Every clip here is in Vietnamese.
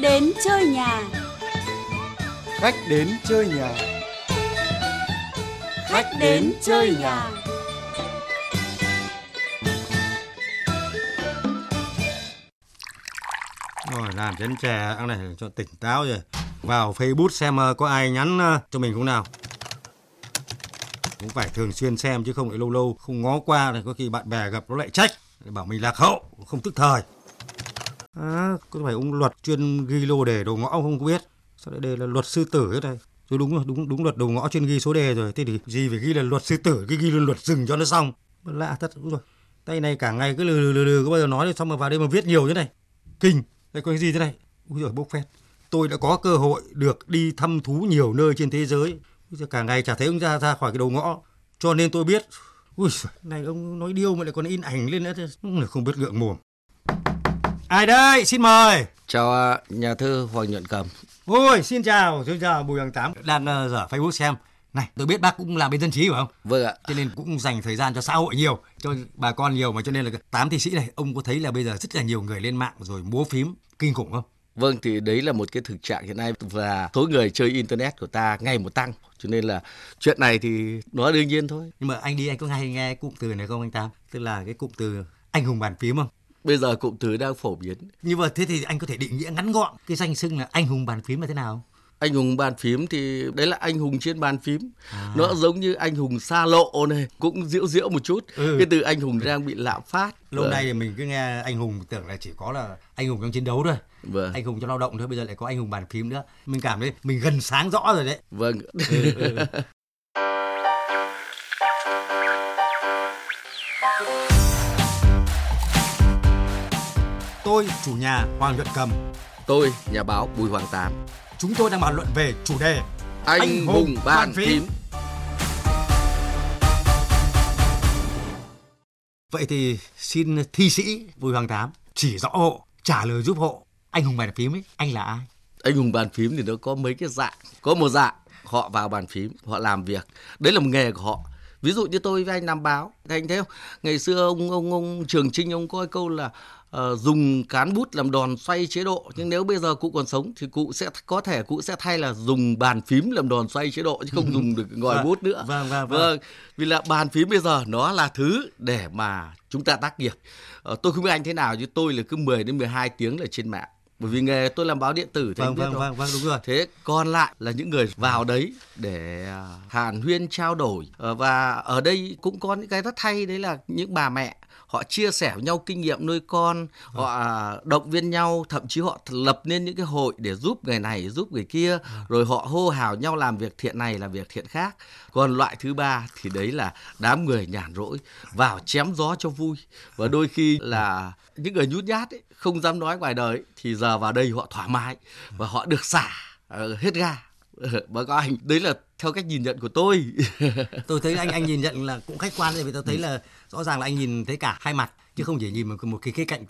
đến chơi nhà. Khách đến chơi nhà. Khách đến chơi nhà. Rồi làm chén chè ăn này cho tỉnh táo rồi. Vào Facebook xem ờ, có ai nhắn ờ, cho mình không nào. Cũng phải thường xuyên xem chứ không lại lâu lâu không ngó qua này có khi bạn bè gặp nó lại trách bảo mình lạc hậu không tức thời. À, có phải ông luật chuyên ghi lô đề đầu ngõ không biết. Sao lại đề là luật sư tử thế này? Rồi đúng rồi, đúng đúng luật đầu ngõ chuyên ghi số đề rồi. Thế thì gì phải ghi là luật sư tử, cái ghi là luật rừng cho nó xong. Lạ thật đúng rồi. Tay này cả ngày cứ lừ lừ lừ, lừ có bao giờ nói xong mà vào đây mà viết nhiều thế này. Kinh. Đây có cái gì thế này? ui giời bốc phét. Tôi đã có cơ hội được đi thăm thú nhiều nơi trên thế giới. Úi giời, cả ngày chả thấy ông ra ra khỏi cái đầu ngõ. Cho nên tôi biết. Ui giời, này ông nói điêu mà lại còn in ảnh lên nữa. Không biết lượng mồm. Ai đây? Xin mời. Chào à, nhà thơ Hoàng Nhuận Cầm. Ôi, xin chào, xin chào Bùi Hoàng Tám. Đang uh, dở Facebook xem. Này, tôi biết bác cũng làm bên dân trí phải không? Vâng ạ. Cho nên cũng dành thời gian cho xã hội nhiều, cho bà con nhiều mà cho nên là tám thi sĩ này, ông có thấy là bây giờ rất là nhiều người lên mạng rồi múa phím kinh khủng không? Vâng thì đấy là một cái thực trạng hiện nay và số người chơi internet của ta ngày một tăng. Cho nên là chuyện này thì nó đương nhiên thôi. Nhưng mà anh đi anh có hay nghe cụm từ này không anh Tám? Tức là cái cụm từ anh hùng bàn phím không? Bây giờ cụm từ đang phổ biến. Như vậy thế thì anh có thể định nghĩa ngắn gọn cái danh xưng là anh hùng bàn phím là thế nào? Anh hùng bàn phím thì đấy là anh hùng trên bàn phím. Nó giống như anh hùng xa lộ này, cũng diễu diễu một chút. Ừ. Cái từ anh hùng đang bị lạm phát. Lâu Vâng. nay thì mình cứ nghe anh hùng tưởng là chỉ có là anh hùng trong chiến đấu thôi. Vâng. Anh hùng trong lao động thôi, bây giờ lại có anh hùng bàn phím nữa. Mình cảm thấy mình gần sáng rõ rồi đấy. Vâng. Tôi chủ nhà Hoàng Nhuận Cầm. Tôi nhà báo Bùi Hoàng Tám. Chúng tôi đang bàn luận về chủ đề Anh, Anh hùng hùng bàn phím. Vậy thì xin thi sĩ Bùi Hoàng Tám chỉ rõ hộ, trả lời giúp hộ. Anh hùng bàn phím ấy, anh là ai? anh hùng bàn phím thì nó có mấy cái dạng có một dạng họ vào bàn phím họ làm việc đấy là một nghề của họ ví dụ như tôi với anh làm báo anh thấy không ngày xưa ông ông ông trường trinh ông có cái câu là ờ, dùng cán bút làm đòn xoay chế độ. Nhưng nếu bây giờ cụ còn sống thì cụ sẽ có thể cụ sẽ thay là dùng bàn phím làm đòn xoay chế độ chứ không dùng được ngòi Vâng, bút nữa. vâng, vâng, vâng. vì là bàn phím bây giờ nó là thứ để mà chúng ta tác nghiệp. Ờ, tôi không biết anh thế nào chứ tôi là cứ 10 đến 12 tiếng là trên mạng. Bởi vì nghề tôi làm báo điện tử thì Vâng biết vâng rồi. vâng vâng đúng rồi. Thế còn lại là những người vào đấy để à, hàn huyên trao đổi. Ờ, và ở đây cũng có những cái rất hay đấy là những bà mẹ họ chia sẻ với nhau kinh nghiệm nuôi con họ à, động viên nhau thậm chí họ lập nên những cái hội để giúp người này giúp người kia. Rồi họ hô hào nhau làm việc thiện này làm việc thiện khác. Còn loại thứ ba thì đấy là đám người nhàn rỗi vào chém gió cho vui. Và đôi khi là những người nhút nhát ấy, không dám nói ngoài đời ấy, thì giờ vào đây họ thoải mái và họ được xả ờ, hết ga báo cáo anh đấy là theo cách nhìn nhận của tôi Tôi thấy anh anh nhìn nhận là cũng khách quan vì tôi thấy là rõ ràng là anh nhìn thấy cả hai mặt chứ không chỉ nhìn một một cái khía cạnh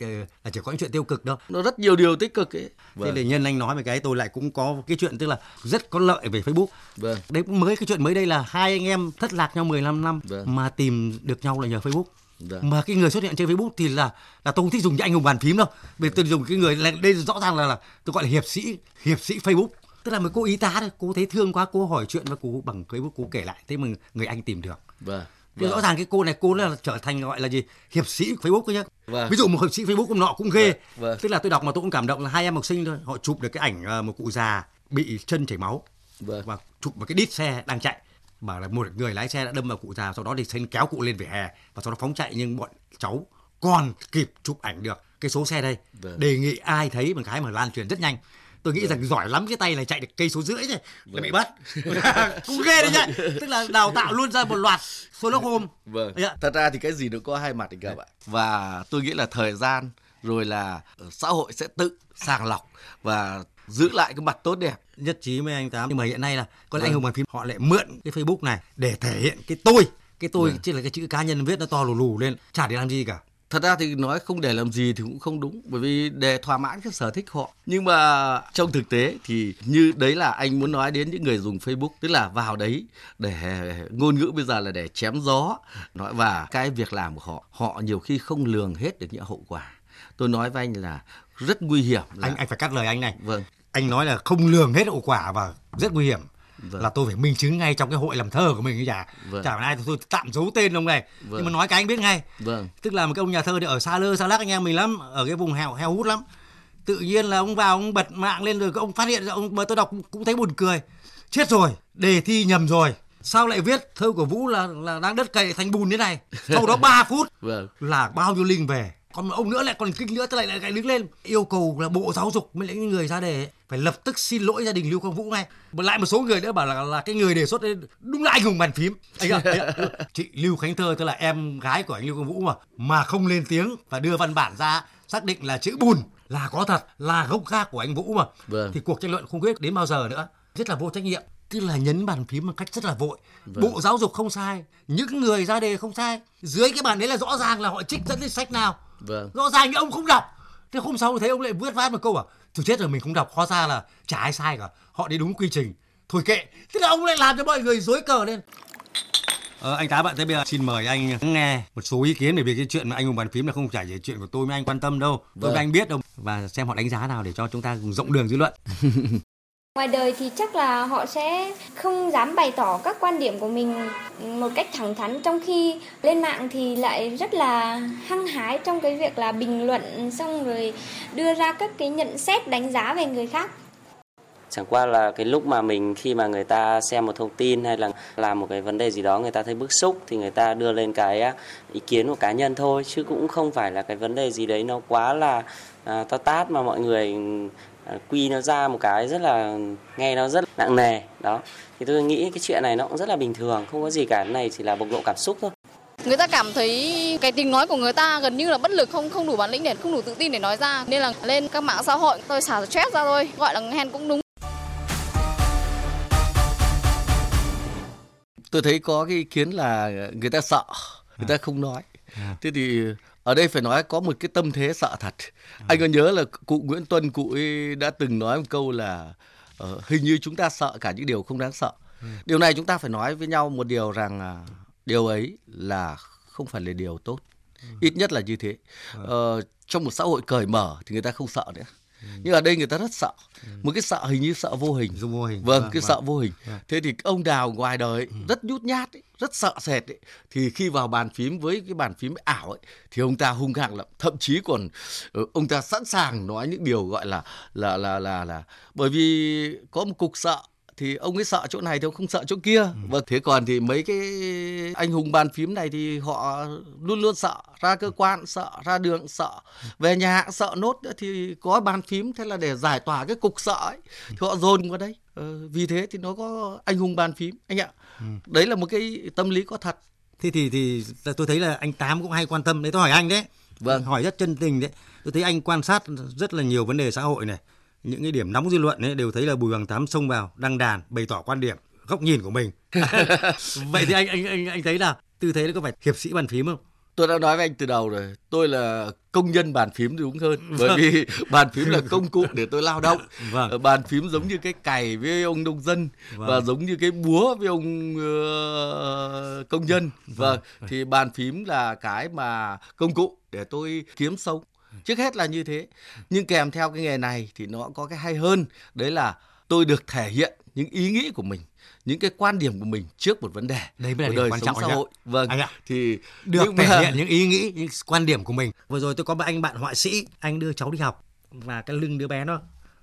là chỉ có những chuyện tiêu cực đâu. nó rất nhiều điều tích cực ấy Thế vâng, để nhân anh nói một cái tôi lại cũng có cái chuyện tức là rất có lợi về Facebook. vâng. Đấy mới cái chuyện mới đây là hai anh em thất lạc nhau 15 năm Vâng. mà tìm được nhau là nhờ Facebook. Vâng. Mà cái người xuất hiện trên Facebook thì là là tôi không thích dùng cái anh hùng bàn phím đâu. Vì tôi dùng cái người là đây rõ ràng là, là tôi gọi là hiệp sĩ hiệp sĩ Facebook. Tức là một cô y tá đấy, cô thấy thương quá, cô hỏi chuyện và cô bằng Facebook cô kể lại, thế mà người anh tìm được. vâng Thì rõ ràng cái cô này cô là trở thành gọi là gì hiệp sĩ Facebook cơ nhá. Vâng. Ví dụ một hiệp sĩ Facebook hôm nọ cũng ghê. Vâng, vâng. Tức là tôi đọc mà tôi cũng cảm động là hai em học sinh thôi, họ chụp được cái ảnh ờ, một cụ già bị chân chảy máu Vâng. và chụp một cái đít xe đang chạy bảo là một người lái xe đã đâm vào cụ già sau đó thì sen kéo cụ lên vỉa hè và sau đó phóng chạy nhưng bọn cháu còn kịp chụp ảnh được cái số xe đây Vâng. đề nghị ai thấy một cái mà lan truyền rất nhanh tôi nghĩ rằng giỏi lắm cái tay này chạy được cây số rưỡi rồi là bị bắt cũng ghê đấy nhá tức là đào tạo luôn ra một loạt Sherlock Holmes Vâng. Đấy ạ. Thật ra thì cái gì nó có hai mặt anh các bạn. Và tôi nghĩ là thời gian rồi là ờ, xã hội sẽ tự sàng lọc và giữ lại cái mặt tốt đẹp. nhất trí với anh tám nhưng mà hiện nay là con Vâng. anh hùng bàn phím họ lại mượn cái Facebook này để thể hiện cái tôi cái tôi Vâng. chỉ là cái chữ cá nhân viết nó to lù lù lên chả để làm gì cả Thật ra thì nói không để làm gì thì cũng không đúng bởi vì để thỏa mãn cái sở thích họ. Nhưng mà trong thực tế thì như đấy là anh muốn nói đến những người dùng Facebook tức là vào đấy để ngôn ngữ bây giờ là để chém gió nói và cái việc làm của họ họ nhiều khi không lường hết được những hậu quả. tôi nói với anh là rất nguy hiểm là... anh anh phải cắt lời anh này vâng anh nói là không lường hết hậu quả và rất nguy hiểm Vâng. là tôi phải minh chứng ngay trong cái hội làm thơ của mình ấy chả. Vâng. chả ai tôi tạm giấu tên ông này. Vâng. nhưng mà nói cái anh biết ngay. Vâng. Tức là một cái ông nhà thơ thì ở xa lơ xa lắc anh em mình lắm ở cái vùng heo heo hút lắm. Tự nhiên là ông vào ông bật mạng lên rồi ông phát hiện ra ông mà tôi đọc cũng thấy buồn cười. Chết rồi đề thi nhầm rồi. Sao lại viết thơ của vũ là là đang đất cày thành bùn thế này? Sau đó 3 phút vâng. là bao nhiêu linh về còn ông nữa lại còn kinh nữa tức lại lại, đứng lên. Yêu cầu là bộ giáo dục lại những người ra đề ấy, phải lập tức xin lỗi gia đình lưu quang vũ ngay. Mà lại một số người nữa bảo là là cái người đề xuất ấy, đúng là anh hùng bàn phím. Anh ạ, anh ạ. chị lưu khánh thơ tức là em gái của anh lưu quang vũ mà mà không lên tiếng và đưa văn bản ra xác định là chữ bùn là có thật là gốc gác của anh vũ mà. Vâng. thì cuộc tranh luận không biết đến bao giờ nữa. Rất là vô trách nhiệm. Tức là nhấn bàn phím một cách rất là vội. Vâng. bộ giáo dục không sai những người ra đề không sai. Dưới cái bàn đấy là rõ ràng là họ trích dẫn đến sách nào vâng. Rõ ràng nhưng ông không đọc. Thế hôm sau thấy ông lại viết phát một câu à tôi chết rồi mình không đọc hóa ra là chả ai sai cả họ đi đúng quy trình. Thôi kệ. Thế là ông lại làm cho mọi người dối cờ lên. Ờ, anh tá bạn thế bây giờ xin mời anh nghe một số ý kiến về việc cái chuyện mà anh hùng bàn phím là không phải chỉ chuyện của tôi với anh quan tâm đâu. Tôi Vâng. với anh biết đâu. Và xem họ đánh giá nào để cho chúng ta cùng rộng đường dư luận Ngoài đời thì chắc là họ sẽ không dám bày tỏ các quan điểm của mình một cách thẳng thắn trong khi lên mạng thì lại rất là hăng hái trong cái việc là bình luận xong rồi đưa ra các cái nhận xét đánh giá về người khác. chẳng qua là cái lúc mà mình khi mà người ta xem một thông tin hay là làm một cái vấn đề gì đó người ta thấy bức xúc thì người ta đưa lên cái à, ý kiến của cá nhân thôi chứ cũng không phải là cái vấn đề gì đấy nó quá là à, to tát mà mọi người quy nó ra một cái rất là nghe nó rất nặng nề đó. Thì tôi nghĩ cái chuyện này nó cũng rất là bình thường không có gì cả. Cái này chỉ là bộc lộ cảm xúc thôi. Người ta cảm thấy cái tiếng nói của người ta gần như là bất lực không không đủ bản lĩnh để không đủ tự tin để nói ra. Nên là lên các mạng xã hội tôi xả stress ra thôi. Gọi là hèn cũng đúng. Tôi thấy có cái ý kiến là người ta sợ người ta không nói. Thế thì ở đây phải nói có một cái tâm thế sợ thật. Anh có nhớ là cụ Nguyễn Tuân cụ ấy đã từng nói một câu là ờ, hình như chúng ta sợ cả những điều không đáng sợ. Điều này chúng ta phải nói với nhau một điều rằng à, điều ấy là không phải là điều tốt. Ít nhất là như thế. Ờ, trong một xã hội cởi mở thì người ta không sợ nữa. Nhưng ở đây người ta rất sợ. Một cái sợ hình như sợ vô hình. Vô hình. Vâng cái sợ vô hình. Vâng. thế thì ông đào ngoài đời ấy, rất nhút nhát ấy, rất sợ sệt ấy. thì khi vào bàn phím với cái bàn phím ảo ấy thì ông ta hung hăng lắm. Thậm chí còn ờ, ông ta sẵn sàng nói những điều gọi là là là là là bởi vì có một cục sợ thì ông ấy sợ chỗ này thì ông không sợ chỗ kia. Vâng thế còn thì mấy cái anh hùng bàn phím này thì họ luôn luôn sợ ra cơ quan sợ ra đường sợ về nhà sợ nốt nữa thì có bàn phím thế là để giải tỏa cái cục sợ ấy thì họ dồn vào đây ờ, vì thế thì nó có anh hùng bàn phím. Anh ạ đấy là một cái tâm lý có thật. Thế thì thì tôi thấy là anh tám cũng hay quan tâm. Đấy tôi hỏi anh đấy. Vâng. hỏi rất chân tình đấy. Tôi thấy anh quan sát rất là nhiều vấn đề xã hội này. Những cái điểm nóng dư luận ấy đều thấy là bùi hoàng tám xông vào đăng đàn bày tỏ quan điểm góc nhìn của mình. Vậy thì anh anh anh anh thấy nào tư thế nó có phải hiệp sĩ bàn phím không tôi đã nói với anh từ đầu rồi tôi là công nhân bàn phím đúng hơn. Bởi vì bàn phím là công cụ để tôi lao động. Vâng. Ờ, bàn phím giống như cái cày với ông nông dân Vâng. và giống như cái búa với ông ờ, công nhân. Vâng thì bàn phím là cái mà công cụ để tôi kiếm sống. Trước hết là như thế. Nhưng kèm theo cái nghề này thì nó có cái hay hơn. Đấy là tôi được thể hiện những ý nghĩ của mình những cái quan điểm của mình trước một vấn đề Đấy mới là đời quan trọng xã hội. Vâng Anh ạ. thì được nhưng thể mà- hiện những ý nghĩ những quan điểm của mình. Vừa rồi tôi có một anh bạn họa sĩ anh đưa cháu đi học và cái lưng đứa bé nó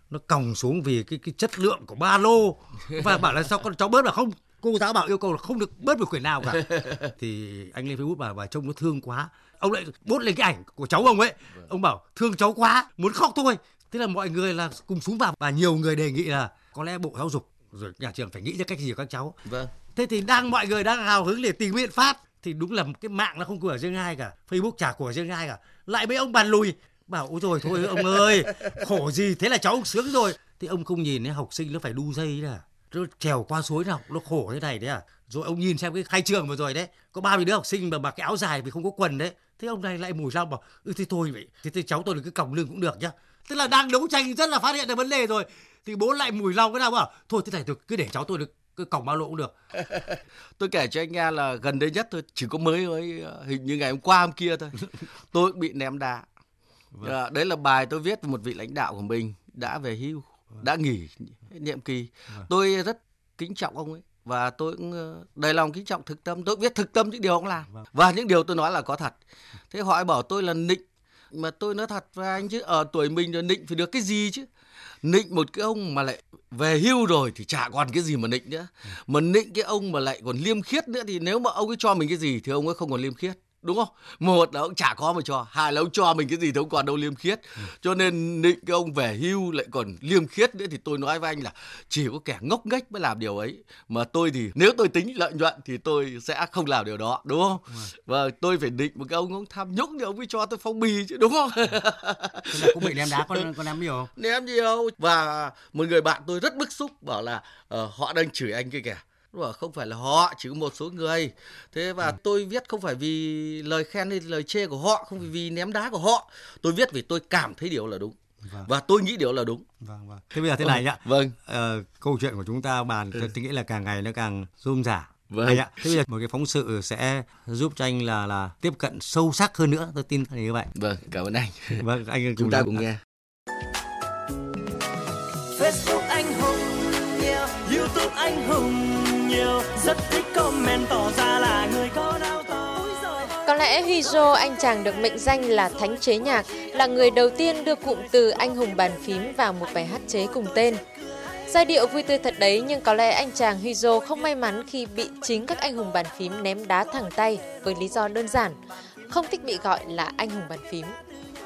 nó còng xuống vì cái cái chất lượng của ba lô. Và bảo là sao con cháu bớt là không? Cô giáo bảo yêu cầu là không được bớt một quyển nào cả. Thì anh lên facebook bảo bà trông nó thương quá. Ông lại bốt lên cái ảnh của cháu ông ấy. Ông bảo thương cháu quá muốn khóc thôi. Thế là mọi người là cùng xuống vào và nhiều người đề nghị là có lẽ bộ giáo dục rồi nhà trường phải nghĩ ra cách gì các cháu. Vâng. Thế thì đang mọi người đang hào hứng để tìm biện pháp thì đúng là cái mạng nó không của riêng ai cả. Facebook chả của riêng ai cả. Lại mấy ông bàn lùi bảo ôi rồi thôi ông ơi khổ gì thế là cháu sướng rồi. Thì ông không nhìn thấy học sinh nó phải đu dây đấy à. Nó trèo qua suối nào nó khổ thế này đấy à. Rồi ông nhìn xem cái khai trường vừa rồi đấy có ba mươi đứa học sinh mà mặc cái áo dài vì không có quần đấy. Thế ông này lại mùi rau bảo ừ thế thôi vậy thế, thế cháu tôi được cái còng lưng cũng được nhá. Tức là đang đấu tranh rất là phát hiện được vấn đề rồi thì bố lại mùi lòng cái nào bảo thôi thế này tôi cứ để cháu tôi được cái còng ba lỗ cũng được tôi kể cho anh nghe là gần đây nhất thôi chỉ có mới ờ, hình như ngày hôm qua hôm kia thôi tôi cũng bị ném đá Vâng. À, đấy là bài tôi viết về một vị lãnh đạo của mình đã về hưu, vâng. đã nghỉ nhiệm kỳ. Vâng. Tôi rất kính trọng ông ấy và tôi cũng ờ, đầy lòng kính trọng thực tâm tôi biết thực tâm những điều ông làm vâng. và những điều tôi nói là có thật thế họ bảo tôi là nịnh mà tôi nói thật với anh chứ ở tuổi mình rồi nịnh phải được cái gì chứ nịnh một cái ông mà lại về hưu rồi thì chả còn cái gì mà nịnh nữa ừ. mà nịnh cái ông mà lại còn liêm khiết nữa thì nếu mà ông ấy cho mình cái gì thì ông ấy không còn liêm khiết đúng không? Một là ông chả có mà cho hai là ông cho mình cái gì thì ông còn đâu liêm khiết. Ừ. cho nên định cái ông về hưu lại còn liêm khiết nữa thì tôi nói với anh là chỉ có kẻ ngốc nghếch mới làm điều ấy. Mà tôi thì nếu tôi tính lợi nhuận thì tôi sẽ không làm điều đó đúng không? Ừ. và tôi phải định một cái ông ông tham nhũng thì ông mới cho tôi phong bì chứ đúng không? Là cũng bị ném đá con con ném nhiều ném nhiều. Và một người bạn tôi rất bức xúc bảo là uh, họ đang chửi anh kia kìa và không phải là họ chỉ có một số người thế và ừ. tôi viết không phải vì lời khen hay lời chê của họ không phải vì ném đá của họ tôi viết vì tôi cảm thấy điều là đúng Vâng. và tôi nghĩ điều là đúng. Vâng vâng. Thế bây giờ thế này nhá. Vâng. Ờ, câu chuyện của chúng ta bàn ừ. tôi nghĩ là càng ngày nó càng rôm rả. Vâng. Anh ạ. Thế bây giờ một cái phóng sự sẽ giúp cho anh là là tiếp cận sâu sắc hơn nữa, tôi tin là như vậy. Vâng, cảm ơn anh. Vâng, anh chúng ta cùng nghe. Facebook anh hùng nhiều, YouTube anh hùng nhiều rất thích comment tỏ ra là người có đau to. Có lẽ Hizo, anh chàng được mệnh danh là thánh chế nhạc, là người đầu tiên đưa cụm từ anh hùng bàn phím vào một bài hát chế cùng tên. Giai điệu vui tươi thật đấy nhưng có lẽ anh chàng Hizo không may mắn khi bị chính các anh hùng bàn phím ném đá thẳng tay với lý do đơn giản, không thích bị gọi là anh hùng bàn phím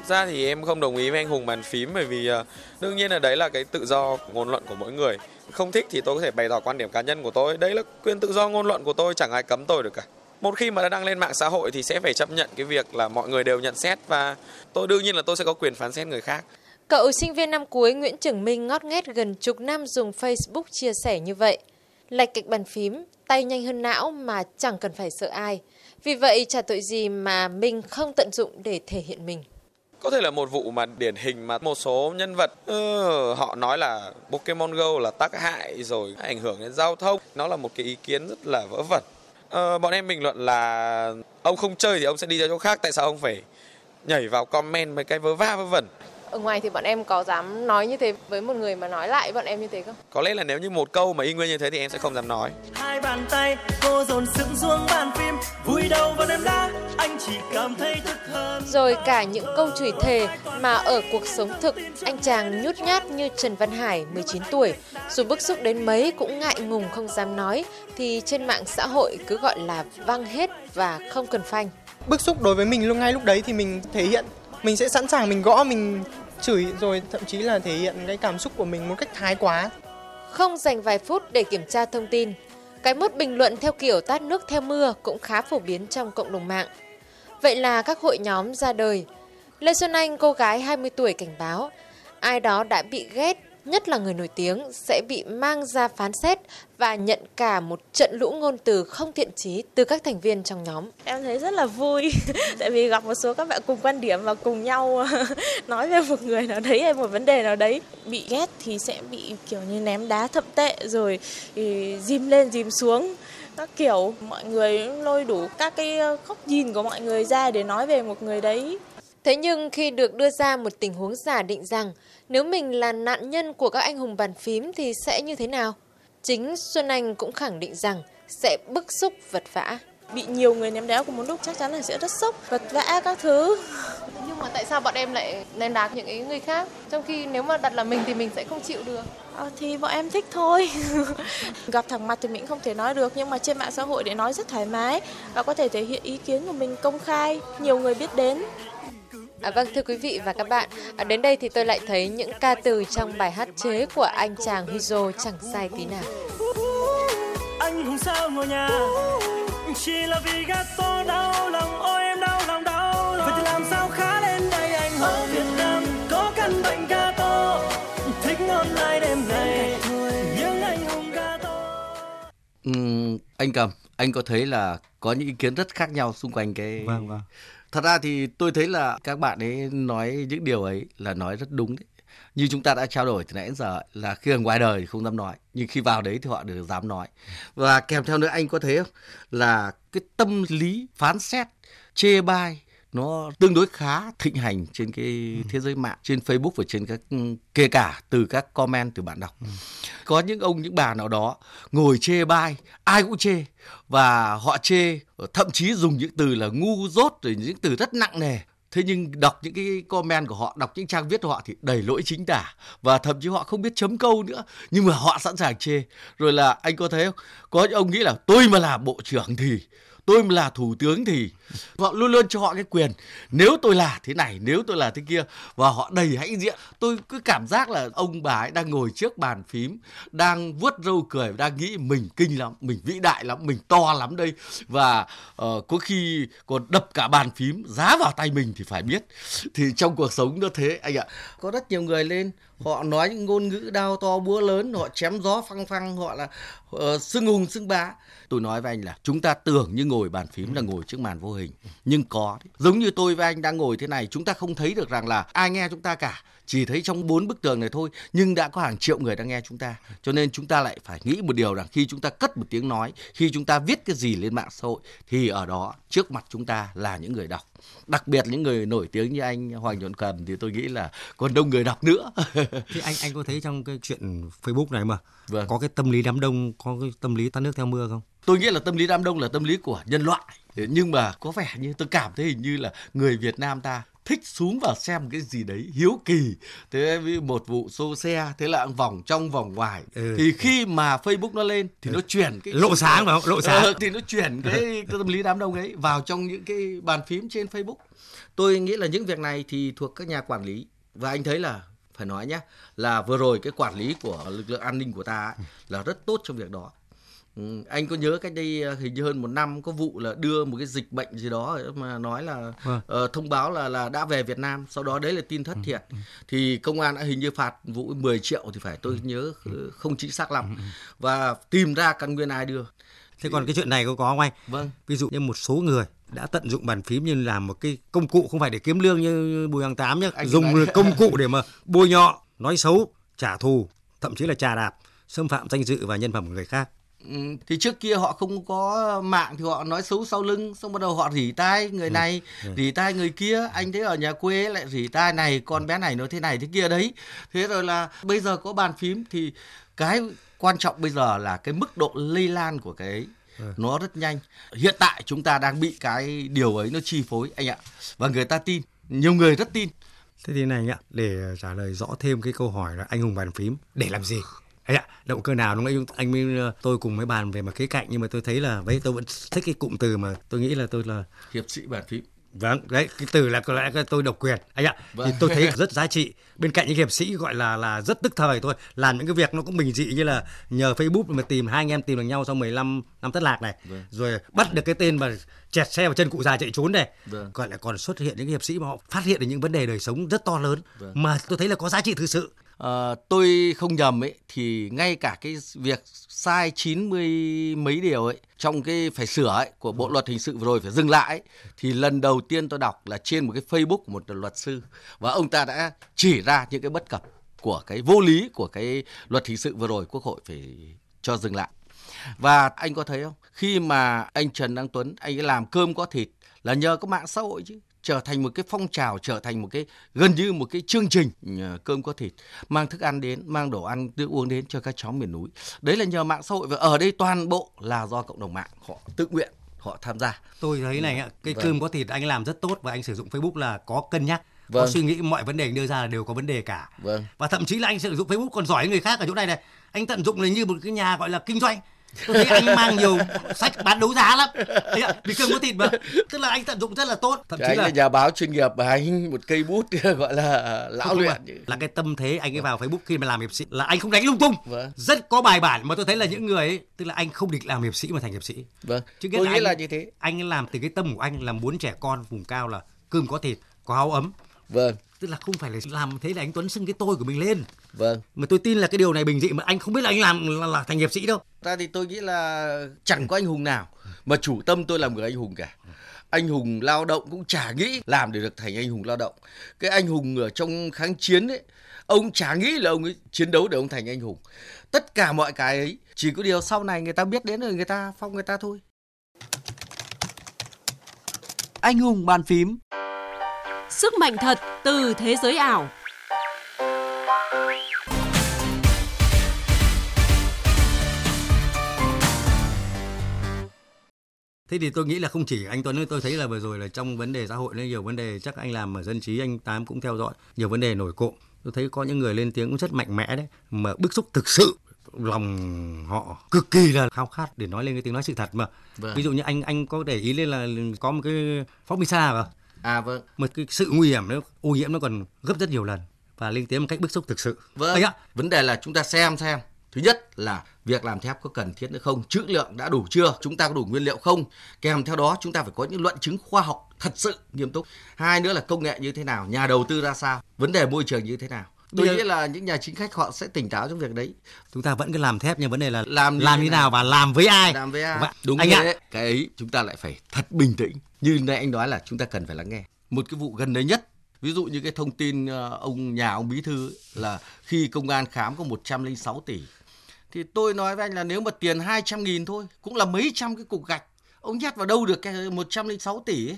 ra thì em không đồng ý với anh Hùng bàn phím bởi vì uh, đương nhiên là đấy là cái tự do ngôn luận của mỗi người. Không thích thì tôi có thể bày tỏ quan điểm cá nhân của tôi. Đấy là quyền tự do ngôn luận của tôi, chẳng ai cấm tôi được cả. Một khi mà đã đăng lên mạng xã hội thì sẽ phải chấp nhận cái việc là mọi người đều nhận xét và tôi đương nhiên là tôi sẽ có quyền phán xét người khác. Cậu sinh viên năm cuối Nguyễn Trường Minh ngót nghét gần chục năm dùng Facebook chia sẻ như vậy. Lạch kịch bàn phím, tay nhanh hơn não mà chẳng cần phải sợ ai. Vì vậy chả tội gì mà mình không tận dụng để thể hiện mình có thể là một vụ mà điển hình mà một số nhân vật ừ, họ nói là Pokemon Go là tác hại rồi ảnh hưởng đến giao thông. Nó là một cái ý kiến rất là vớ vẩn. Ờ, bọn em bình luận là ông không chơi thì ông sẽ đi ra chỗ khác tại sao ông phải nhảy vào comment mấy cái vớ va vớ vẩn? Ở ngoài thì bọn em có dám nói như thế với một người mà nói lại bọn em như thế không? Có lẽ là nếu như một câu mà y nguyên như thế thì em sẽ không dám nói. Hai bàn tay cô dồn sức xuống bàn phim, vui đầu vào đêm đá, anh chỉ cảm thấy thức hơn. Rồi cả những câu chửi thề mà ở cuộc sống thực anh chàng nhút nhát như Trần Văn Hải 19 tuổi, dù bức xúc đến mấy cũng ngại ngùng không dám nói thì trên mạng xã hội cứ gọi là văng hết và không cần phanh. Bức xúc đối với mình lúc ngay lúc đấy thì mình thể hiện mình sẽ sẵn sàng mình gõ mình chửi rồi thậm chí là thể hiện cái cảm xúc của mình một cách thái quá. Không dành vài phút để kiểm tra thông tin. Cái mốt bình luận theo kiểu tát nước theo mưa cũng khá phổ biến trong cộng đồng mạng. Vậy là các hội nhóm ra đời. Lê Xuân Anh, cô gái 20 tuổi cảnh báo, ai đó đã bị ghét nhất là người nổi tiếng, sẽ bị mang ra phán xét và nhận cả một trận lũ ngôn từ không thiện chí từ các thành viên trong nhóm. Em thấy rất là vui, tại vì gặp một số các bạn cùng quan điểm và cùng nhau nói về một người nào đấy hay một vấn đề nào đấy. Bị ghét thì sẽ bị kiểu như ném đá thậm tệ rồi dìm lên dìm xuống các kiểu mọi người lôi đủ các cái ờ, góc nhìn của mọi người ra để nói về một người đấy Thế nhưng khi được đưa ra một tình huống giả định rằng nếu mình là nạn nhân của các anh hùng bàn phím thì sẽ như thế nào? Chính Xuân Anh cũng khẳng định rằng sẽ bức xúc vật vã. Bị nhiều người ném đá cùng một lúc chắc chắn là sẽ rất sốc, vật vã các thứ. Nhưng mà tại sao bọn em lại ném đá những người khác? Trong khi nếu mà đặt là mình thì mình sẽ không chịu được. À, thì bọn em thích thôi. Gặp thẳng mặt thì mình không thể nói được nhưng mà trên mạng xã hội để nói rất thoải mái và có thể thể hiện ý kiến của mình công khai, nhiều người biết đến. À, vâng thưa quý vị và các bạn, à, đến đây thì tôi lại thấy những ca từ trong bài hát chế của anh chàng Hizo chẳng sai tí nào. Anh không sao ngồi nhà, chỉ là vì ghét tôi đau lòng, ôi em đau lòng đau lòng. Vậy thì làm sao khá lên đây anh ở Việt Nam có căn bệnh gato, thích ngon lại đêm này, nhưng anh hùng gato. Ừ, anh cầm, anh có thấy là có những ý kiến rất khác nhau xung quanh cái vâng, vâng thật ra thì tôi thấy là các bạn ấy nói những điều ấy là nói rất đúng đấy. Như chúng ta đã trao đổi từ nãy đến giờ là khi ở ngoài đời thì không dám nói, nhưng khi vào đấy thì họ được dám nói. Và kèm theo nữa, anh có thấy không? Là cái tâm lý phán xét, chê bai nó tương đối khá thịnh hành trên cái ừ. thế giới mạng trên Facebook và trên các kể cả từ các comment từ bạn đọc ừ. có những ông những bà nào đó ngồi chê bai ai cũng chê và họ chê thậm chí dùng những từ là ngu dốt rồi những từ rất nặng nề thế nhưng đọc những cái comment của họ đọc những trang viết của họ thì đầy lỗi chính tả và thậm chí họ không biết chấm câu nữa nhưng mà họ sẵn sàng chê rồi là anh có thấy không có những ông nghĩ là tôi mà là bộ trưởng thì tôi là thủ tướng thì họ luôn luôn cho họ cái quyền. Nếu tôi là thế này nếu tôi là thế kia và họ đầy hãnh diện tôi cứ cảm giác là ông bà ấy đang ngồi trước bàn phím đang vuốt râu cười đang nghĩ mình kinh lắm mình vĩ đại lắm mình to lắm đây. Và uh, có khi còn đập cả bàn phím giá vào tay mình thì phải biết. Thì trong cuộc sống nó thế anh ạ. Có rất nhiều người lên họ nói những ngôn ngữ đao to búa lớn họ chém gió phăng phăng họ là uh, xưng hùng xưng bá tôi nói với anh là chúng ta tưởng như ngồi bàn phím là ngồi trước màn vô hình nhưng có đấy. giống như tôi với anh đang ngồi thế này chúng ta không thấy được rằng là ai nghe chúng ta cả chỉ thấy trong bốn bức tường này thôi nhưng đã có hàng triệu người đang nghe chúng ta. Cho nên chúng ta lại phải nghĩ một điều rằng khi chúng ta cất một tiếng nói khi chúng ta viết cái gì lên mạng xã hội thì ở đó trước mặt chúng ta là những người đọc. Đặc biệt những người nổi tiếng như anh Hoàng Nhuận Cần thì tôi nghĩ là còn đông người đọc nữa. Thì anh anh có thấy trong cái chuyện Facebook này mà vâng. có cái tâm lý đám đông có cái tâm lý tắt nước theo mưa không? Tôi nghĩ là tâm lý đám đông là tâm lý của nhân loại. Nhưng mà có vẻ như tôi cảm thấy hình như là người Việt Nam ta thích xuống vào xem cái gì đấy hiếu kỳ. Thế một vụ xô xe thế là vòng trong vòng ngoài. Ừ. thì khi mà Facebook nó lên thì ừ. nó chuyển cái lộ sáng không lộ sáng. ờ, thì nó chuyển cái, cái tâm lý đám đông ấy vào trong những cái bàn phím trên Facebook. Tôi nghĩ là những việc này thì thuộc các nhà quản lý. Và anh thấy là phải nói nhé là vừa rồi cái quản lý của lực lượng an ninh của ta ấy, là rất tốt trong việc đó Ừ, anh có nhớ cách đây ờ, hình như hơn một năm có vụ là đưa một cái dịch bệnh gì đó mà nói là vâng. uh, thông báo là là đã về Việt Nam sau đó đấy là tin thất ừ, thiệt ừ. thì công an đã hình như phạt vụ 10 triệu thì phải tôi ừ. nhớ không chính xác lắm và tìm ra căn nguyên ai đưa thế còn cái chuyện này có có không anh vâng ví dụ như một số người đã tận dụng bàn phím như làm một cái công cụ không phải để kiếm lương như bùi hàng tám nhé dùng nói. công cụ để mà bôi nhọ nói xấu trả thù thậm chí là trà đạp xâm phạm danh dự và nhân phẩm của người khác thì trước kia họ không có mạng thì họ nói xấu sau lưng xong bắt đầu họ rỉ tai người ừ, này ừ. rỉ tai người kia anh thấy ở nhà quê lại rỉ tai này con bé này nói thế này thế kia đấy. Thế rồi là bây giờ có bàn phím thì cái quan trọng bây giờ là cái mức độ lây lan của cái ấy nó rất nhanh. Hiện tại chúng ta đang bị cái điều ấy nó chi phối anh ạ. Và người ta tin nhiều người rất tin. Thế thì này ạ để trả lời rõ thêm cái câu hỏi là anh hùng bàn phím để làm gì Đấy ạ, động cơ nào lúc nãy anh mới ờ, tôi cùng mới bàn về một khía cạnh nhưng mà tôi thấy là vậy tôi vẫn thích cái cụm từ mà tôi nghĩ là tôi là hiệp sĩ bàn phím Vâng, đấy cái từ là có lẽ tôi độc quyền anh ạ. Vâng. Thì tôi thấy rất giá trị. Bên cạnh những hiệp sĩ gọi là là rất tức thời thôi, làm những cái việc nó cũng bình dị như là nhờ Facebook mà tìm hai anh em tìm được nhau sau 15 năm thất lạc này, vâng. rồi bắt được cái tên mà chẹt xe vào chân cụ già chạy trốn này. Vâng. Gọi là còn xuất hiện những hiệp sĩ mà họ phát hiện được những vấn đề đời sống rất to lớn vâng. mà tôi thấy là có giá trị thực sự. À, tôi không nhầm ấy thì ngay cả cái việc sai 90 mấy điều ấy trong cái phải sửa ấy của bộ luật hình sự vừa rồi phải dừng lại ấy, thì lần đầu tiên tôi đọc là trên một cái Facebook của một luật sư và ông ta đã chỉ ra những cái bất cập của cái vô lý của cái luật hình sự vừa rồi quốc hội phải cho dừng lại. Và anh có thấy không? Khi mà anh Trần Đăng Tuấn anh ấy làm cơm có thịt là nhờ có mạng xã hội chứ trở thành một cái phong trào trở thành một cái gần như một cái chương trình ờ, cơm có thịt mang thức ăn đến mang đồ ăn nước uống đến cho các cháu miền núi đấy là nhờ mạng xã hội và ở đây toàn bộ là do cộng đồng mạng họ tự nguyện họ tham gia tôi thấy này ạ cái vâng. cơm có thịt anh làm rất tốt và anh sử dụng facebook là có cân nhắc vâng. có suy nghĩ mọi vấn đề anh đưa ra là đều có vấn đề cả vâng. và thậm chí là anh sử dụng facebook còn giỏi người khác ở chỗ này này anh tận dụng là như một cái nhà gọi là kinh doanh tôi thấy anh mang nhiều sách bán đấu giá lắm. Đấy ạ, vì cơm có thịt mà. Tức là anh tận dụng rất là tốt thậm chí anh là... là nhà báo chuyên nghiệp và anh một cây bút gọi là lão không, luyện. không là cái tâm thế anh ấy vào facebook khi mà làm hiệp sĩ là anh không đánh lung tung. Vâng. rất có bài bản mà tôi thấy là những người ấy tức là anh không định làm hiệp sĩ mà thành hiệp sĩ. Vâng. Chứ tôi nghĩ anh, là như thế. anh làm từ cái tâm của anh là muốn trẻ con vùng cao là cơm có thịt có áo ấm. Vâng. Tức là không phải là làm thế là anh Tuấn xưng cái tôi của mình lên vâng. Mà tôi tin là cái điều này bình dị mà anh không biết là anh làm là, là thành hiệp sĩ đâu. Ta thì tôi nghĩ là chẳng có anh hùng nào mà chủ tâm tôi làm người anh hùng cả. Anh hùng lao động cũng chả nghĩ làm để được thành anh hùng lao động. Cái anh hùng ở trong kháng chiến ấy ông chả nghĩ là ông ấy chiến đấu để ông thành anh hùng. Tất cả mọi cái ấy chỉ có điều sau này người ta biết đến rồi người ta phong người ta thôi. Anh hùng bàn phím. Sức mạnh thật từ thế giới ảo. Thế thì tôi nghĩ là không chỉ anh Tuấn tôi thấy là vừa rồi là trong vấn đề xã hội nó nhiều vấn đề chắc anh làm ở dân trí anh Tám cũng theo dõi nhiều vấn đề nổi cộm. Tôi thấy có những người lên tiếng cũng rất mạnh mẽ đấy mà bức xúc thực sự lòng họ cực kỳ là khao khát để nói lên cái tiếng nói sự thật mà. Vâng. Ví dụ như anh anh có để ý lên là có một cái phóng Misa vào À vâng. một cái sự nguy hiểm nó ô nhiễm nó còn gấp rất nhiều lần và lên tiếng một cách bức xúc thực sự. Vâng. Anh ạ, Vấn đề là chúng ta xem xem. Thứ nhất là việc làm thép có cần thiết nữa không? Trữ lượng đã đủ chưa? Chúng ta có đủ nguyên liệu không? Kèm theo đó chúng ta phải có những luận chứng khoa học thật sự nghiêm túc. Hai nữa là công nghệ như thế nào? Nhà đầu tư ra sao? Vấn đề môi trường như thế nào? Tôi nghĩ là những nhà chính khách họ sẽ tỉnh táo trong việc đấy. chúng ta vẫn cứ làm thép nhưng vấn đề là Làm như làm như nào? nào và làm với ai. Làm với ai? Đúng anh thế. ạ. Cái ấy chúng ta lại phải thật bình tĩnh. Như nãy anh nói là chúng ta cần phải lắng nghe. Một cái vụ gần đấy nhất Ví dụ như cái thông tin ờ, ông nhà ông bí thư ấy, là khi công an khám có 106 tỷ thì tôi nói với anh là nếu mà tiền 200 nghìn thôi cũng là mấy trăm cái cục gạch ông nhét vào đâu được cái 106 tỷ ấy.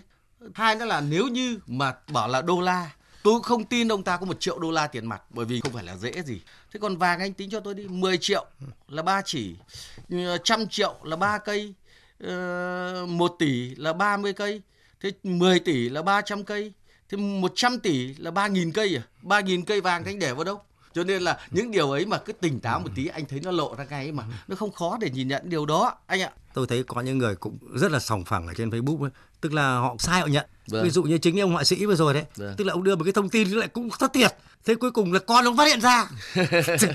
Hai nữa là nếu như mà bảo là đô la tôi cũng không tin ông ta có một triệu đô la tiền mặt bởi vì không phải là dễ gì. Thế còn vàng anh tính cho tôi đi 10 triệu là ba chỉ, ờ, trăm triệu là ba cây, ờ, 1 tỷ là 30 cây, thế 10 tỷ là 300 cây, thế 100 tỷ là 3.000 cây à? 3.000 cây vàng anh để vào đâu? Cho nên là những điều ấy mà cứ tỉnh táo một tí anh thấy nó lộ ra ngay mà nó không khó để nhìn nhận điều đó anh ạ. tôi thấy có những người cũng rất là sòng phẳng ở trên Facebook ấy. tức là họ sai họ nhận Vâng. ví dụ như chính ông họa sĩ vừa rồi đấy Vâng. tức là ông đưa một cái thông tin lại cũng thất thiệt thế cuối cùng là con ông phát hiện ra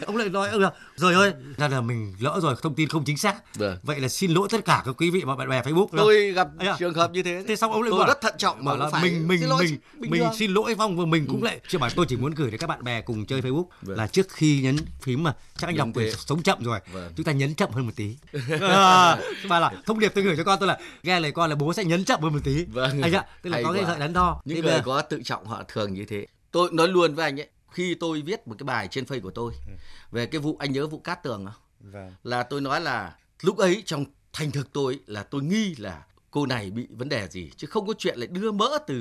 ông lại nói ông là rồi ơi là là mình lỡ rồi thông tin không chính xác Vâng. vậy là xin lỗi tất cả các quý vị và bạn bè Facebook Tôi gặp à? trường hợp như thế. thế xong ông lại tôi bảo rất thận trọng mà là phải mình mình xin lỗi mình bình mình thường. xin lỗi phong và mình cũng lại chưa bảo tôi chỉ muốn gửi đến các bạn bè cùng chơi Facebook Vâng. là trước khi nhấn phím mà chắc anh đọc quyền sống chậm rồi Vâng. chúng ta nhấn chậm hơn một tí à, mà là thông điệp tôi gửi cho con tôi là nghe lời con là bố sẽ nhấn chậm hơn một tí Vâng. anh ạ tức là Hay có cái quá. sợi đắn đo Những người có tự trọng họ thường như thế. Tôi nói luôn với anh ấy, khi tôi viết một cái bài trên Facebook của tôi về cái vụ anh nhớ vụ Cát Tường không? Vâng. Là tôi nói là lúc ấy trong thành thực tôi là tôi nghi là cô này bị vấn đề gì chứ không có chuyện lại đưa mỡ từ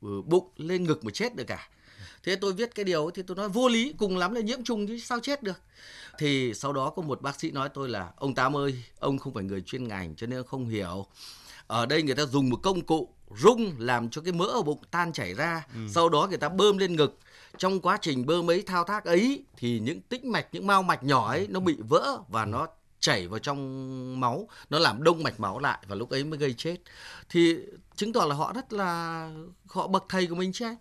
ừ, bụng lên ngực mà chết được cả. Thế tôi viết cái điều thì tôi nói vô lý cùng lắm là nhiễm trùng chứ sao chết được. Thì sau đó có một bác sĩ nói tôi là ông Tám ơi, ông không phải người chuyên ngành cho nên không hiểu. Ở đây người ta dùng một công cụ rung làm cho cái mỡ ở bụng tan chảy ra, sau đó người ta bơm lên ngực. Trong quá trình bơm ấy thao tác ấy thì những tĩnh mạch, những mao mạch nhỏ ấy nó bị vỡ và nó chảy vào trong máu, nó làm đông mạch máu lại và lúc ấy mới gây chết. Thì chứng tỏ là họ rất là họ bậc thầy của mình chứ. anh.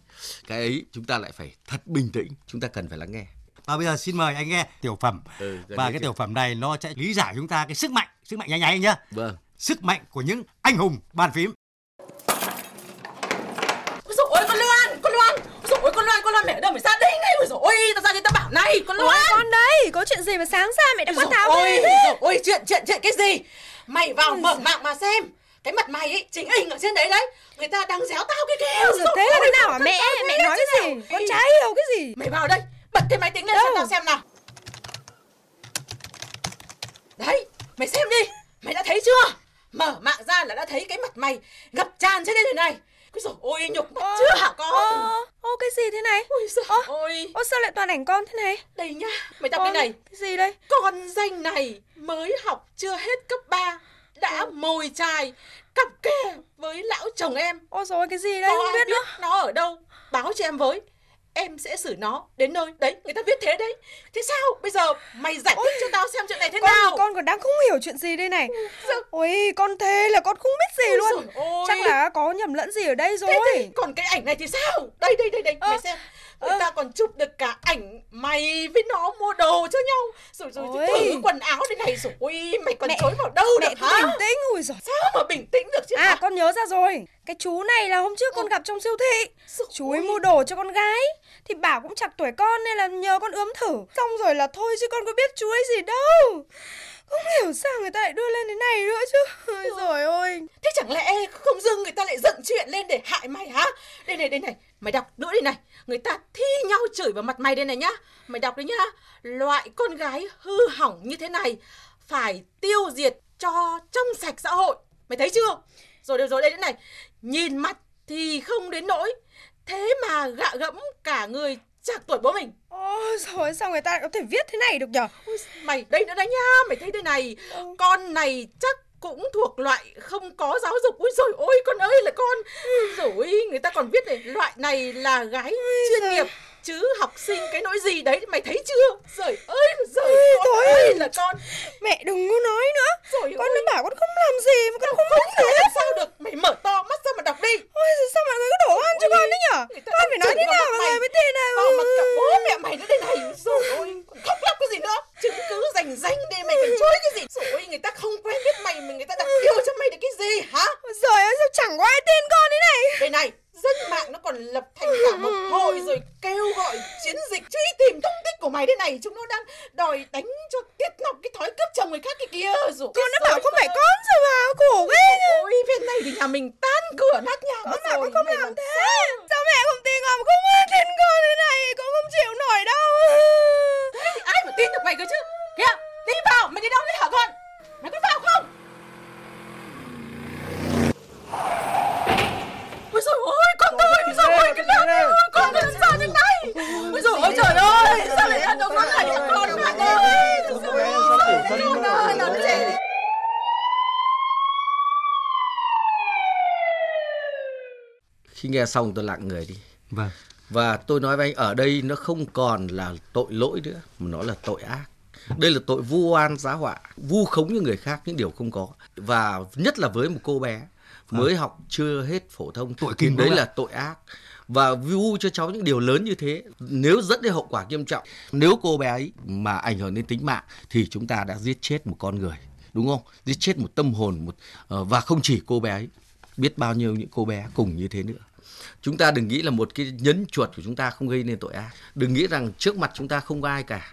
Cái ấy chúng ta lại phải thật bình tĩnh, chúng ta cần phải lắng nghe. và bây giờ xin mời anh nghe tiểu phẩm Ừ, và cái chưa? tiểu phẩm này nó sẽ lý giải chúng ta cái sức mạnh sức mạnh nháy nháy nhá Vâng. sức mạnh của những anh hùng bàn phím Ôi dồi ôi con Loan, con Loan Ôi dồi ôi con mẹ đâu mày ra đây ngay? Dồi ôi, tao ra đây tao bảo này, con Loan con đây, có chuyện gì mà sáng ra mẹ đã quát tháo ôi, ôi, chuyện, chuyện, chuyện cái gì? Mày vào mở mạng mà xem. Cái mặt mày ấy, chính hình ở trên đấy đấy. Người ta đang déo tao cái kia. Thế là thế nào hả? mẹ? Mẹ nói cái gì? Con chả hiểu cái gì. Mày vào đây, bật cái máy tính lên xem tao xem nào. Đấy, mày xem đi. Mày đã thấy chưa? Mở mạng ra là đã thấy cái mặt mày Ngập tràn trên đây rồi này Ôi dồi ôi, nhục mặt chưa hả con ô cái gì thế này? Ôi giời Ơ, ôi ô sao lại toàn ảnh con thế này? Đây nhá, mày đọc Ơ, cái này Cái gì đây? Con danh này mới học chưa hết cấp 3 Đã mồi chài Cặp kè với lão chồng em Ôi rồi cái gì đây? Có Không ai biết nữa. nó ở đâu Báo cho em với Em sẽ xử nó đến nơi Đấy, người ta viết thế đấy Thế sao, bây giờ mày giải thích cho tao xem chuyện này thế con, nào Con còn đang không hiểu chuyện gì đây này. Sao? Ôi, con thế là con không biết gì Ôi luôn. ôi. Chắc là có nhầm lẫn gì ở đây rồi. Thế thì còn cái ảnh này thì sao Đây, đây, đây, đây, Ơ, mày xem Người ta còn chụp được cả ảnh mày với nó mua đồ cho nhau. Rồi rồi Ôi. thử quần áo đây này Rồi ôi, mày còn Mẹ- chối vào đâu Mẹ được hả? bình tĩnh. Ui giời. Sao mà bình tĩnh được chứ? À hả? con nhớ ra rồi. Cái chú này là hôm trước con gặp trong siêu thị. Chú ấy mua đồ cho con gái. Thì bảo cũng chặt tuổi con nên là nhờ con ướm thử. Xong rồi là thôi chứ con có biết chú ấy gì đâu. Không hiểu sao người ta lại đưa lên thế này nữa chứ. Ôi rồi ôi Thế chẳng lẽ không dưng người ta lại dựng chuyện lên để hại mày hả? Đây này, đây này, mày đọc nữa đây này. Người ta thi nhau chửi vào mặt mày đây này nhá. Mày đọc đấy nhá. Loại con gái hư hỏng như thế này phải tiêu diệt cho trong sạch xã hội. Mày thấy chưa? Rồi rồi rồi đây này. Nhìn mặt thì không đến nỗi. thế mà gạ gẫm cả người chạc tuổi bố mình Ôi rồi sao người ta lại có thể viết thế này được nhở Ôi, Mày đây nữa đấy nhá Mày thấy đây này Con này chắc cũng thuộc loại không có giáo dục. Ôi rồi ôi con ơi là con. Rồi người ta còn viết này Loại này là gái chuyên nghiệp chứ học sinh cái nỗi gì đấy mày thấy chưa? Rồi ơi rồi thôi ơi là con. Mẹ đừng có nói nữa. Rồi con đã bảo con không làm gì mà con không biết gì hết. sao được. Mày mở to mắt ra mà đọc đi. Ôi sao mọi người cứ đổ ăn cho con đấy nhở? con phải nói thế nào mà rồi mới tin này mà cả bố mẹ mày nó đây này. Rồi ôi khóc lóc cái gì nữa? Chứng cứ rành rành đi mày còn chối cái gì? Rồi người ta không mày mà người ta đặt điều cho mày được cái gì hả? Rồi sao chẳng có ai tin con thế này? Đây này dân mạng nó còn lập thành cả một hội rồi kêu gọi chiến dịch truy tìm tung tích của mày đây này. Chúng nó đang đòi đánh cho tiết ngọc cái thói cướp chồng người khác kia kia rồi. Con đã bảo không phải con rồi mà khổ ghê ôi bên này thì nhà mình Khi nghe xong tôi lặng người đi. Vâng. Và tôi nói với anh ở đây nó không còn là tội lỗi nữa mà nó là tội ác. Đây là tội vu oan giá họa, vu khống như người khác những điều không có. Và nhất là với một cô bé mới học chưa hết phổ thông tội kinh đấy là tội ác và vu cho cháu những điều lớn như thế nếu dẫn đến hậu quả nghiêm trọng nếu cô bé ấy mà ảnh hưởng đến tính mạng thì chúng ta đã giết chết một con người đúng không giết chết một tâm hồn một uh, và không chỉ cô bé ấy biết bao nhiêu những cô bé cùng như thế nữa chúng ta đừng nghĩ là một cái nhấn chuột của chúng ta không gây nên tội ác. Đừng nghĩ rằng trước mặt chúng ta không có ai cả.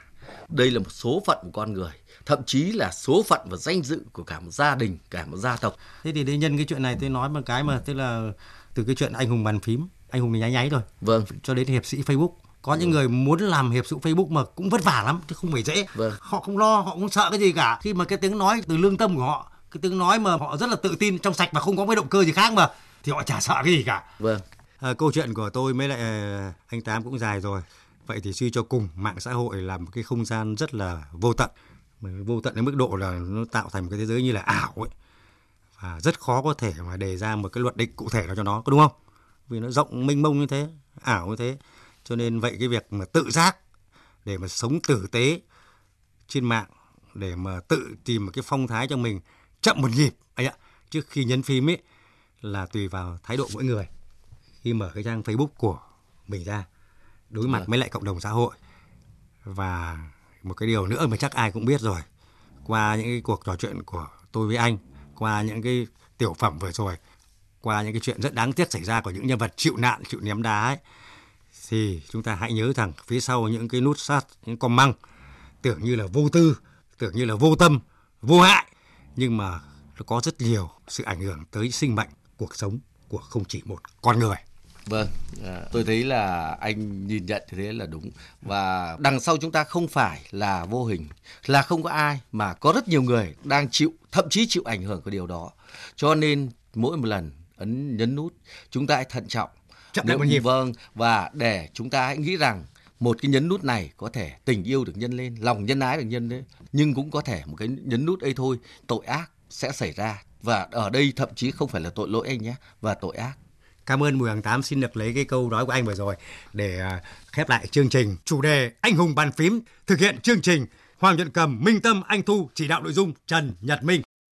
Đây là một số phận của con người thậm chí là số phận và danh dự của cả một gia đình cả một gia tộc. Thế thì để nhân cái chuyện này tôi nói một cái mà tức là từ cái chuyện anh hùng bàn phím anh hùng thì nháy nháy rồi. Vâng. Cho đến hiệp sĩ facebook. Có những người muốn làm hiệp sĩ facebook mà cũng vất vả lắm chứ không phải dễ. Vâng. họ không lo họ không sợ cái gì cả. Khi mà cái tiếng nói từ lương tâm của họ cái tiếng nói mà họ rất là tự tin trong sạch và không có cái động cơ gì khác mà thì họ chả sợ cái gì cả. Vâng à, câu chuyện của tôi mới lại ờ, anh tám cũng dài rồi. Vậy thì suy cho cùng mạng xã hội là một cái không gian rất là vô tận. Vô tận đến mức độ là nó tạo thành một cái thế giới như là ảo ấy. Và rất khó có thể mà đề ra một cái luật định cụ thể nào cho nó có đúng không? Vì nó rộng mênh mông như thế ảo như thế. Cho nên vậy cái việc mà tự giác để mà sống tử tế trên mạng để mà tự tìm một cái phong thái cho mình chậm một nhịp ấy ạ. Trước khi nhấn phim ấy là tùy vào thái độ mỗi người khi mở cái trang Facebook của mình ra đối mặt với lại cộng đồng xã hội. Và một cái điều nữa mà chắc ai cũng biết rồi qua những cái cuộc trò chuyện của tôi với anh qua những cái tiểu phẩm vừa rồi qua những cái chuyện rất đáng tiếc xảy ra của những nhân vật chịu nạn chịu ném đá ấy thì chúng ta hãy nhớ rằng phía sau những cái nút sát những con măng tưởng như là vô tư tưởng như là vô tâm vô hại nhưng mà nó có rất nhiều sự ảnh hưởng tới sinh mệnh cuộc sống của không chỉ một con người Vâng, à, tôi thấy là anh nhìn nhận thế là đúng và đằng sau chúng ta không phải là vô hình, là không có ai mà có rất nhiều người đang chịu, thậm chí chịu ảnh hưởng của điều đó. Cho nên mỗi một lần ấn nhấn nút chúng ta hãy thận trọng. Chậm lại một nhịp. Vâng, và để chúng ta hãy nghĩ rằng một cái nhấn nút này có thể tình yêu được nhân lên, lòng nhân ái được nhân lên, nhưng cũng có thể một cái nhấn nút ấy thôi tội ác sẽ xảy ra và ở đây thậm chí không phải là tội lỗi anh nhé và tội ác Cảm ơn Bùi Hoàng Tám xin được lấy cái câu nói của anh vừa rồi để à, khép lại chương trình. Chủ đề Anh hùng bàn phím thực hiện chương trình Hoàng Nhuận Cầm, Minh Tâm, Anh Thu chỉ đạo nội dung Trần Nhật Minh.